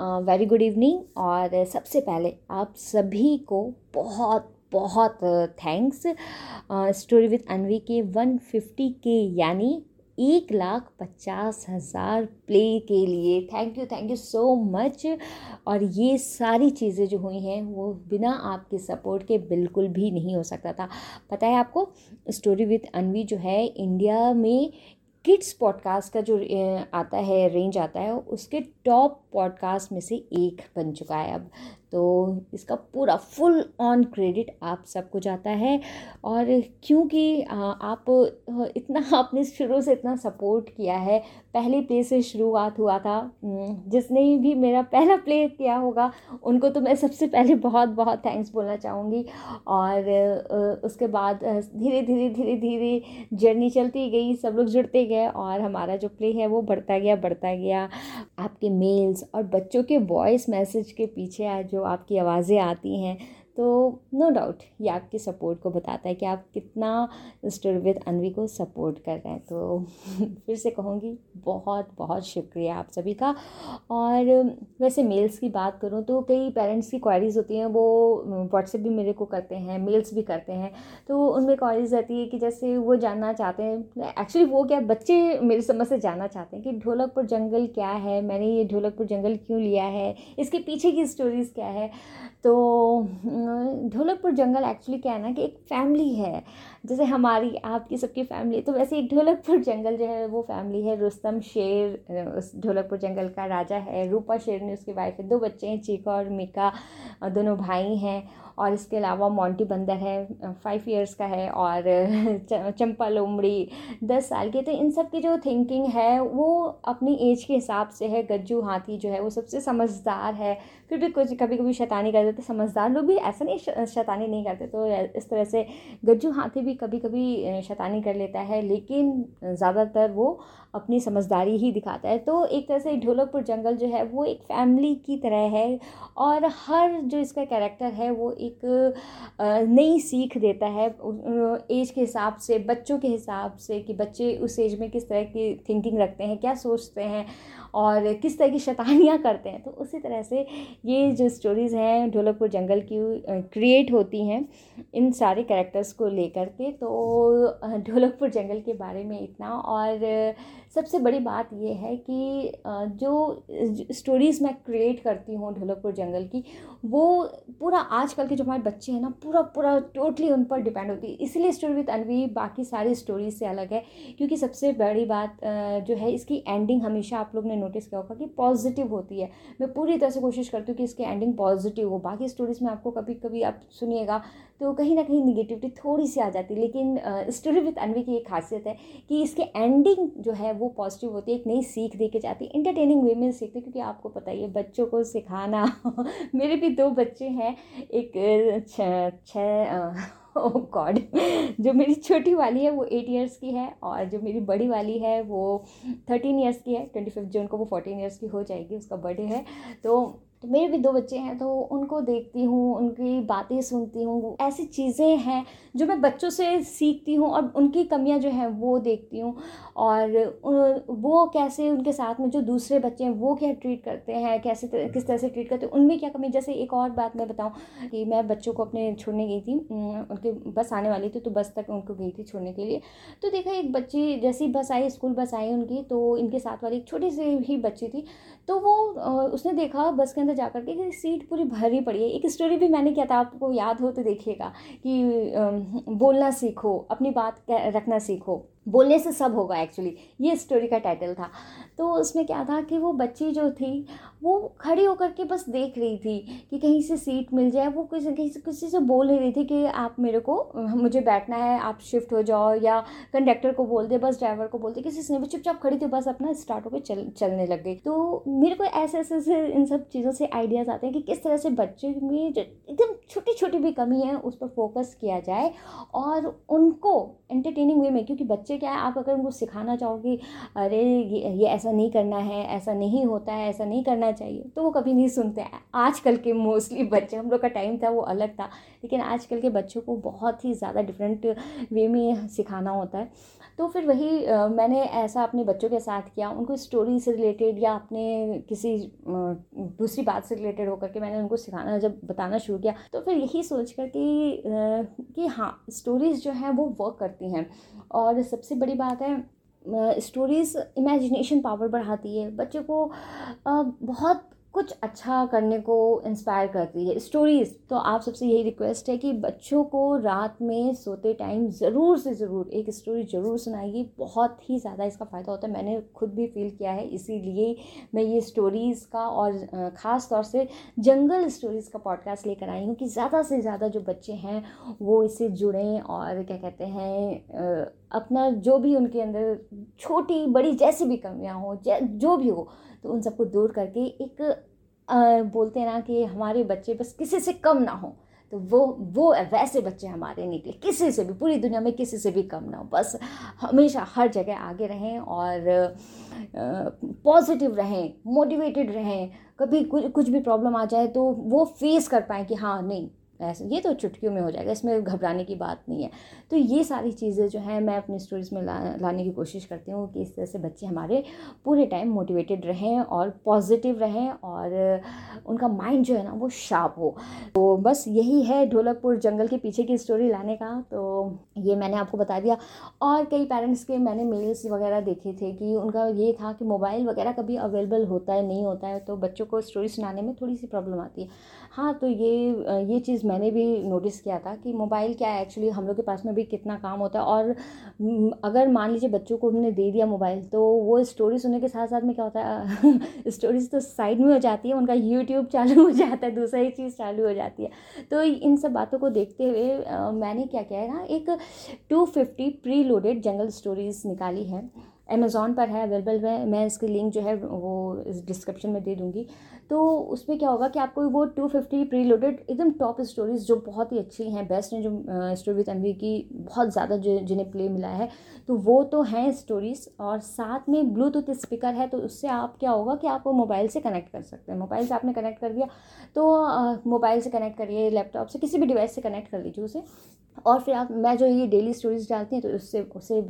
Very good evening और सबसे पहले आप सभी को बहुत बहुत थैंक्स स्टोरी विद अनवी के 150 के यानी एक लाख पचास हज़ार प्ले के लिए। Thank you thank you so much और ये सारी चीज़ें जो हुई हैं, वो बिना आपके सपोर्ट के बिल्कुल भी नहीं हो सकता था। पता है आपको स्टोरी विद अनवी जो है इंडिया में किड्स पॉडकास्ट का जो आता है, रेंज आता है, उसके टॉप पॉडकास्ट में से एक बन चुका है अब। तो इसका पूरा फुल ऑन क्रेडिट आप सबको जाता है। और क्योंकि आप इतना आपने शुरू से इतना सपोर्ट किया है, पहले प्ले से शुरुआत हुआ था जिसने भी मेरा पहला प्ले किया होगा, उनको तो मैं सबसे पहले बहुत बहुत थैंक्स बोलना चाहूँगी। और उसके बाद धीरे धीरे धीरे धीरे जर्नी चलती गई, सब लोग जुड़ते गए और हमारा जो प्ले है वो बढ़ता गया बढ़ता गया। आपके मेल्स और बच्चों के वॉइस मैसेज के पीछे आज जो आपकी आवाज़ें आती हैं तो नो डाउट ये आपके सपोर्ट को बताता है कि आप कितना स्टोरी विद अनवी को सपोर्ट कर रहे हैं। तो फिर से कहूँगी, बहुत बहुत शुक्रिया आप सभी का। और वैसे मेल्स की बात करूँ तो कई पेरेंट्स की क्वारीज होती हैं, वो व्हाट्सएप भी मेरे को करते हैं मेल्स भी करते हैं। तो उनमें क्वारीज रहती है कि जैसे वो जानना चाहते हैं एक्चुअली वो क्या बच्चे मेरी समझ से जानना चाहते हैं कि ढोलकपुर जंगल क्या है, मैंने ये ढोलकपुर जंगल क्यों लिया है, इसके पीछे की स्टोरीज़ क्या है? तो ढोलकपुर जंगल एक्चुअली क्या है ना कि एक फैमिली है। जैसे हमारी, आपकी, सबकी फैमिली तो वैसे एक ढोलकपुर जंगल जो है, वो फैमिली है। रुस्तम शेर उस ढोलकपुर जंगल का राजा है। रूपा शेर ने उसकी वाइफ है। दो बच्चे हैं चीका और मीका। दोनों भाई हैं और इसके अलावा मोंटी बंदर है फाइव इयर्स का है और चंपा लोमड़ी, दस साल के। तो इन सब की जो थिंकिंग है, वो अपनी एज के हिसाब से है। गज्जू हाथी जो है, वो सबसे समझदार है। फिर भी कुछ कभी कभी शैतानी कर देते, समझदार लोग भी ऐसा नहीं शैतानी नहीं करते। तो इस तरह से गज्जू हाथी भी कभी कभी शैतानी कर लेता है। लेकिन ज़्यादातर वो अपनी समझदारी ही दिखाता है। तो एक तरह से ढोलकपुर जंगल जो है, वो एक फैमिली की तरह है और हर जो इसका कैरेक्टर है, वो एक नई सीख देता है। एज के हिसाब से, बच्चों के हिसाब से कि बच्चे उस एज में किस तरह की थिंकिंग रखते हैं, क्या सोचते हैं और किस तरह की शैतानियाँ करते हैं। तो उसी तरह से ये जो स्टोरीज़ हैं, ढोलकपुर जंगल की क्रिएट होती हैं इन सारे कैरेक्टर्स को लेकर के। तो ढोलकपुर जंगल के बारे में इतना और सबसे बड़ी बात यह है कि जो स्टोरीज़ मैं क्रिएट करती हूँ ढोलकपुर जंगल की, वो पूरा आजकल के जो हमारे बच्चे हैं ना, पूरा पूरा टोटली उन पर डिपेंड होती है। इसलिए स्टोरी विद अनवी बाकी सारी स्टोरीज से अलग है, क्योंकि सबसे बड़ी बात जो है इसकी एंडिंग हमेशा आप लोग ने नोटिस किया होगा कि पॉजिटिव होती है। मैं पूरी तरह से कोशिश करती हूँ कि इसकी एंडिंग पॉजिटिव हो। बाकी स्टोरीज़ में आपको कभी कभी आप सुनिएगा तो कहीं ना कहीं निगेटिविटी थोड़ी सी आ जाती है। लेकिन स्टोरी विद अनवी की एक खासियत है कि इसके एंडिंग जो है वो पॉजिटिव होती है, एक नई सीख दे के जाती है। इंटरटेनिंग वे में सीखते क्योंकि आपको पता ही है, बच्चों को सिखाना मेरे भी दो बच्चे हैं, एक, छः ओह गॉड जो मेरी छोटी वाली है, वो एट इयर्स की है, और जो मेरी बड़ी वाली है, वो थर्टीन इयर्स की है ट्वेंटी फिफ्थ जून को वो फोर्टीन इयर्स की हो जाएगी, उसका बर्थडे है। तो तो मेरे भी दो बच्चे हैं तो उनको देखती हूँ, उनकी बातें सुनती हूँ, ऐसी चीज़ें हैं जो मैं बच्चों से सीखती हूँ और उनकी कमियाँ जो हैं वो देखती हूँ और वो कैसे उनके साथ में जो दूसरे बच्चे हैं वो क्या ट्रीट करते हैं, कैसे किस तरह से ट्रीट करते हैं, उनमें क्या कमी जैसे एक और बात मैं बताऊँ कि मैं बच्चों को अपने छोड़ने गई थी उनके बस आने वाली थी तो बस तक उनको गई थी छोड़ने के लिए। तो देखा एक बच्ची, जैसी बस आई, स्कूल बस आई उनकी तो इनके साथ वाली एक छोटी सी ही बच्ची थी तो वो उसने देखा बस के अंदर जा कर के सीट पूरी भरी पड़ी है। एक स्टोरी भी मैंने किया था, आपको याद हो तो देखिएगा कि बोलना सीखो, अपनी बात रखना सीखो। बोलने से सब होगा एक्चुअली ये स्टोरी का टाइटल था। तो उसमें क्या था कि वो बच्ची जो थी, वो खड़ी होकर के बस देख रही थी कि कहीं से सीट मिल जाए। वो किसी किसी किसी से बोल रही थी कि आप मेरे को, मुझे बैठना है, आप शिफ्ट हो जाओ या कंडक्टर को बोल दे, बस ड्राइवर को बोल दे। किसी से नहीं चुपचाप खड़ी थी, बस अपना स्टार्ट होकर चल, चलने लग गई। तो मेरे को ऐसे ऐसे ऐसे इन सब चीज़ों से आइडियाज़ आते हैं कि किस तरह से बच्चे में जो एकदम छोटी छोटी भी कमी है, उस पर फोकस किया जाए और उनको एंटरटेनिंग वे में, क्योंकि बच्चे क्या है? आप अगर उनको सिखाना चाहो कि अरे ये, ये ऐसा नहीं करना है ऐसा नहीं होता है ऐसा नहीं करना चाहिए तो वो कभी नहीं सुनते। आजकल के मोस्टली बच्चे हम लोग का टाइम था वो अलग था लेकिन आजकल के बच्चों को बहुत ही ज़्यादा डिफरेंट वे में सिखाना होता है। तो फिर वही मैंने ऐसा अपने बच्चों के साथ किया, उनको स्टोरी से रिलेटेड या अपने किसी दूसरी बात से रिलेटेड होकर के मैंने उनको सिखाना, जब बताना शुरू किया तो फिर यही सोच कर कि कि हाँ स्टोरीज़ जो हैं वो वर्क करती हैं। और सबसे बड़ी बात है स्टोरीज़ इमेजिनेशन पावर बढ़ाती है। बच्चे को बहुत कुछ अच्छा करने को इंस्पायर करती है। स्टोरीज़ तो आप सबसे यही रिक्वेस्ट है कि बच्चों को रात में सोते टाइम ज़रूर से ज़रूर एक स्टोरी ज़रूर सुनाइए। बहुत ही ज़्यादा इसका फ़ायदा होता है। मैंने खुद भी फील किया है। इसीलिए मैं ये स्टोरीज़ का और ख़ास तौर से जंगल स्टोरीज़ का पॉडकास्ट लेकर आई हूँ कि ज़्यादा से ज़्यादा जो बच्चे हैं वो इससे जुड़ें और क्या कहते हैं अपना जो भी उनके अंदर छोटी बड़ी जैसी भी कमियाँ हों जो भी हो तो उन सबको दूर करके एक आ, बोलते हैं ना कि हमारे बच्चे बस किसी से कम ना हो। तो वो वो वैसे बच्चे हमारे निकले किसी से भी पूरी दुनिया में किसी से भी कम ना हो। बस हमेशा हर जगह आगे रहें और पॉजिटिव रहें मोटिवेटेड रहें। कभी कुछ कुछ भी प्रॉब्लम आ जाए तो वो फेस कर पाएँ कि हाँ नहीं ऐसे, ये तो चुटकियों में हो जाएगा, इसमें घबराने की बात नहीं है। तो ये सारी चीज़ें जो हैं, मैं अपनी स्टोरीज़ में ला, लाने की कोशिश करती हूँ कि इस तरह से बच्चे हमारे पूरे टाइम मोटिवेटेड रहें और पॉजिटिव रहें और उनका माइंड जो है ना, वो शार्प हो। तो बस यही है ढोलकपुर जंगल के पीछे की स्टोरी लाने का। तो ये मैंने आपको बता दिया। और कई पेरेंट्स के मैंने मेल्स वगैरह देखे थे कि उनका ये था कि मोबाइल वगैरह कभी अवेलेबल होता है, नहीं होता है तो बच्चों को स्टोरी सुनाने में थोड़ी सी प्रॉब्लम आती है। हाँ तो ये ये चीज़ मैंने भी नोटिस किया था कि मोबाइल क्या है? एक्चुअली हम लोग के पास में भी कितना काम होता है और अगर मान लीजिए बच्चों को हमने दे दिया मोबाइल तो वो स्टोरी सुनने के साथ साथ में क्या होता है? स्टोरीज तो साइड में हो जाती है, उनका यूट्यूब चालू हो जाता है, दूसरा ही चीज़ चालू हो जाती है। तो इन सब बातों को देखते हुए मैंने क्या किया है ना, एक two fifty pre loaded jungle stories निकाली है। अमेज़ोन पर है अवेलेबल है, मैं इसकी लिंक जो है वो इस डिस्क्रिप्शन में दे दूँगी। तो उसमें क्या होगा कि आपको वो टू फिफ्टी प्री लोडेड एकदम टॉप स्टोरीज जो बहुत ही अच्छी हैं बेस्ट हैं, जो स्टोरी विद अनवी की बहुत ज़्यादा जो, जिन्हें प्ले मिला है तो वो तो हैं स्टोरीज़ और साथ में ब्लूटूथ स्पीकर है तो उससे आप क्या होगा कि आप वो मोबाइल से कनेक्ट कर सकते हैं। मोबाइल से आपने कनेक्ट कर दिया तो मोबाइल से कनेक्ट करिए लैपटॉप से, किसी भी डिवाइस से कनेक्ट कर लीजिए उसे। और फिर आप, मैं जो ये डेली स्टोरीज डालती हूँ तो उससे उससे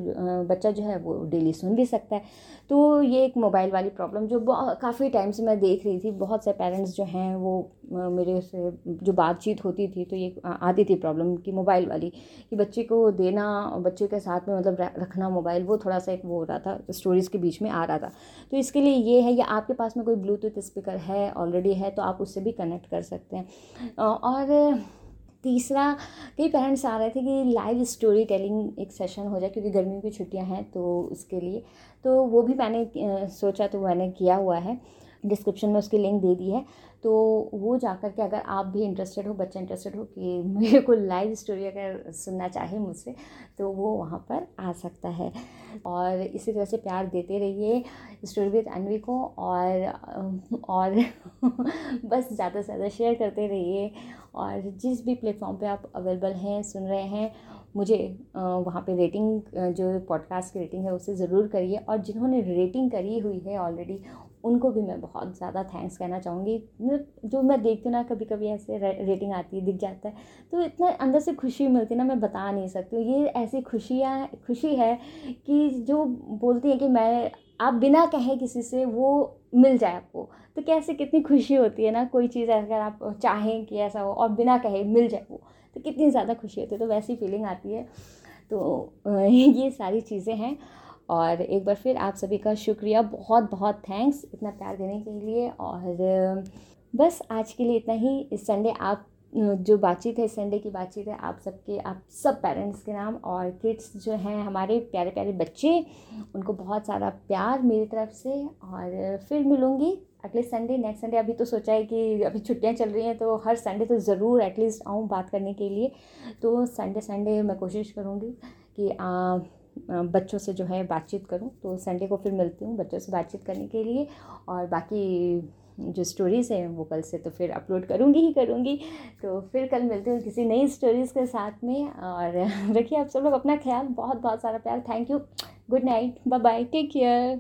बच्चा जो है वो डेली सुन भी सकता है। तो ये एक मोबाइल वाली प्रॉब्लम जो काफ़ी टाइम से मैं देख रही थी, बहुत से पेरेंट्स जो हैं वो मेरे से जो बातचीत होती थी तो ये आती थी प्रॉब्लम कि मोबाइल वाली, कि बच्चे को देना, बच्चे के साथ में मतलब रखना मोबाइल वो थोड़ा सा एक वो हो रहा था स्टोरीज़ के बीच में आ रहा था। तो इसके लिए ये है, या आपके पास में कोई ब्लूटूथ स्पीकर है ऑलरेडी है तो आप उससे भी कनेक्ट कर सकते हैं। और तीसरा कई पेरेंट्स आ रहे थे कि लाइव स्टोरी टेलिंग एक सेशन हो जाए क्योंकि गर्मियों की छुट्टियाँ हैं तो उसके लिए। तो वो भी मैंने सोचा तो मैंने किया हुआ है। डिस्क्रिप्शन में उसकी लिंक दे दी है। तो वो जा कर के अगर आप भी इंटरेस्टेड हो, बच्चा इंटरेस्टेड हो कि मेरे को लाइव स्टोरी अगर सुनना चाहे मुझसे तो वो वहाँ पर आ सकता है। और इसी तरह से प्यार देते रहिए स्टोरी विद अनवी को और और बस ज़्यादा से ज़्यादा शेयर करते रहिए। और जिस भी प्लेटफॉर्म पे आप अवेलेबल हैं, सुन रहे हैं, मुझे वहाँ पे रेटिंग जो पॉडकास्ट की रेटिंग है उसे ज़रूर करिए और जिन्होंने रेटिंग करी हुई है ऑलरेडी, उनको भी मैं बहुत ज़्यादा थैंक्स कहना चाहूँगी। जो मैं देखती हूँ ना कभी कभी ऐसे रेटिंग आती है, दिख जाता है तो इतना अंदर से खुशी मिलती है ना, मैं बता नहीं सकती ये ऐसी खुशियाँ, खुशी है कि जो बोलती है कि मैं आप बिना कहे किसी से वो मिल जाए आपको। तो कैसे कितनी खुशी होती है ना, कोई चीज़ अगर आप चाहें कि ऐसा हो और बिना कहे मिल जाए वो तो कितनी ज़्यादा खुशी होती है। तो वैसी फीलिंग आती है। तो ये सारी चीज़ें हैं। और एक बार फिर आप सभी का शुक्रिया। बहुत बहुत थैंक्स इतना प्यार देने के लिए। और बस आज के लिए इतना ही। इस संडे आप जो बातचीत है संडे की बातचीत है आप सबके आप सब पेरेंट्स के नाम और किड्स जो हैं हमारे प्यारे प्यारे बच्चे उनको बहुत सारा प्यार मेरी तरफ़ से और फिर मिलूँगी अगले संडे नेक्स्ट संडे अभी तो सोचा है कि अभी छुट्टियाँ चल रही हैं तो हर संडे तो ज़रूर एटलीस्ट आऊँ बात करने के लिए। तो संडे संडे मैं कोशिश करूँगी कि आ, बच्चों से जो है बातचीत करूँ। तो संडे को फिर मिलती हूँ बच्चों से बातचीत करने के लिए और बाकी जो स्टोरीज़ हैं वो कल से तो फिर अपलोड करूँगी ही करूँगी। तो फिर कल मिलती हूँ किसी नई स्टोरीज़ के साथ में और रखिए आप सब लोग अपना ख्याल। बहुत बहुत सारा प्यार। Thank you good night bye bye take care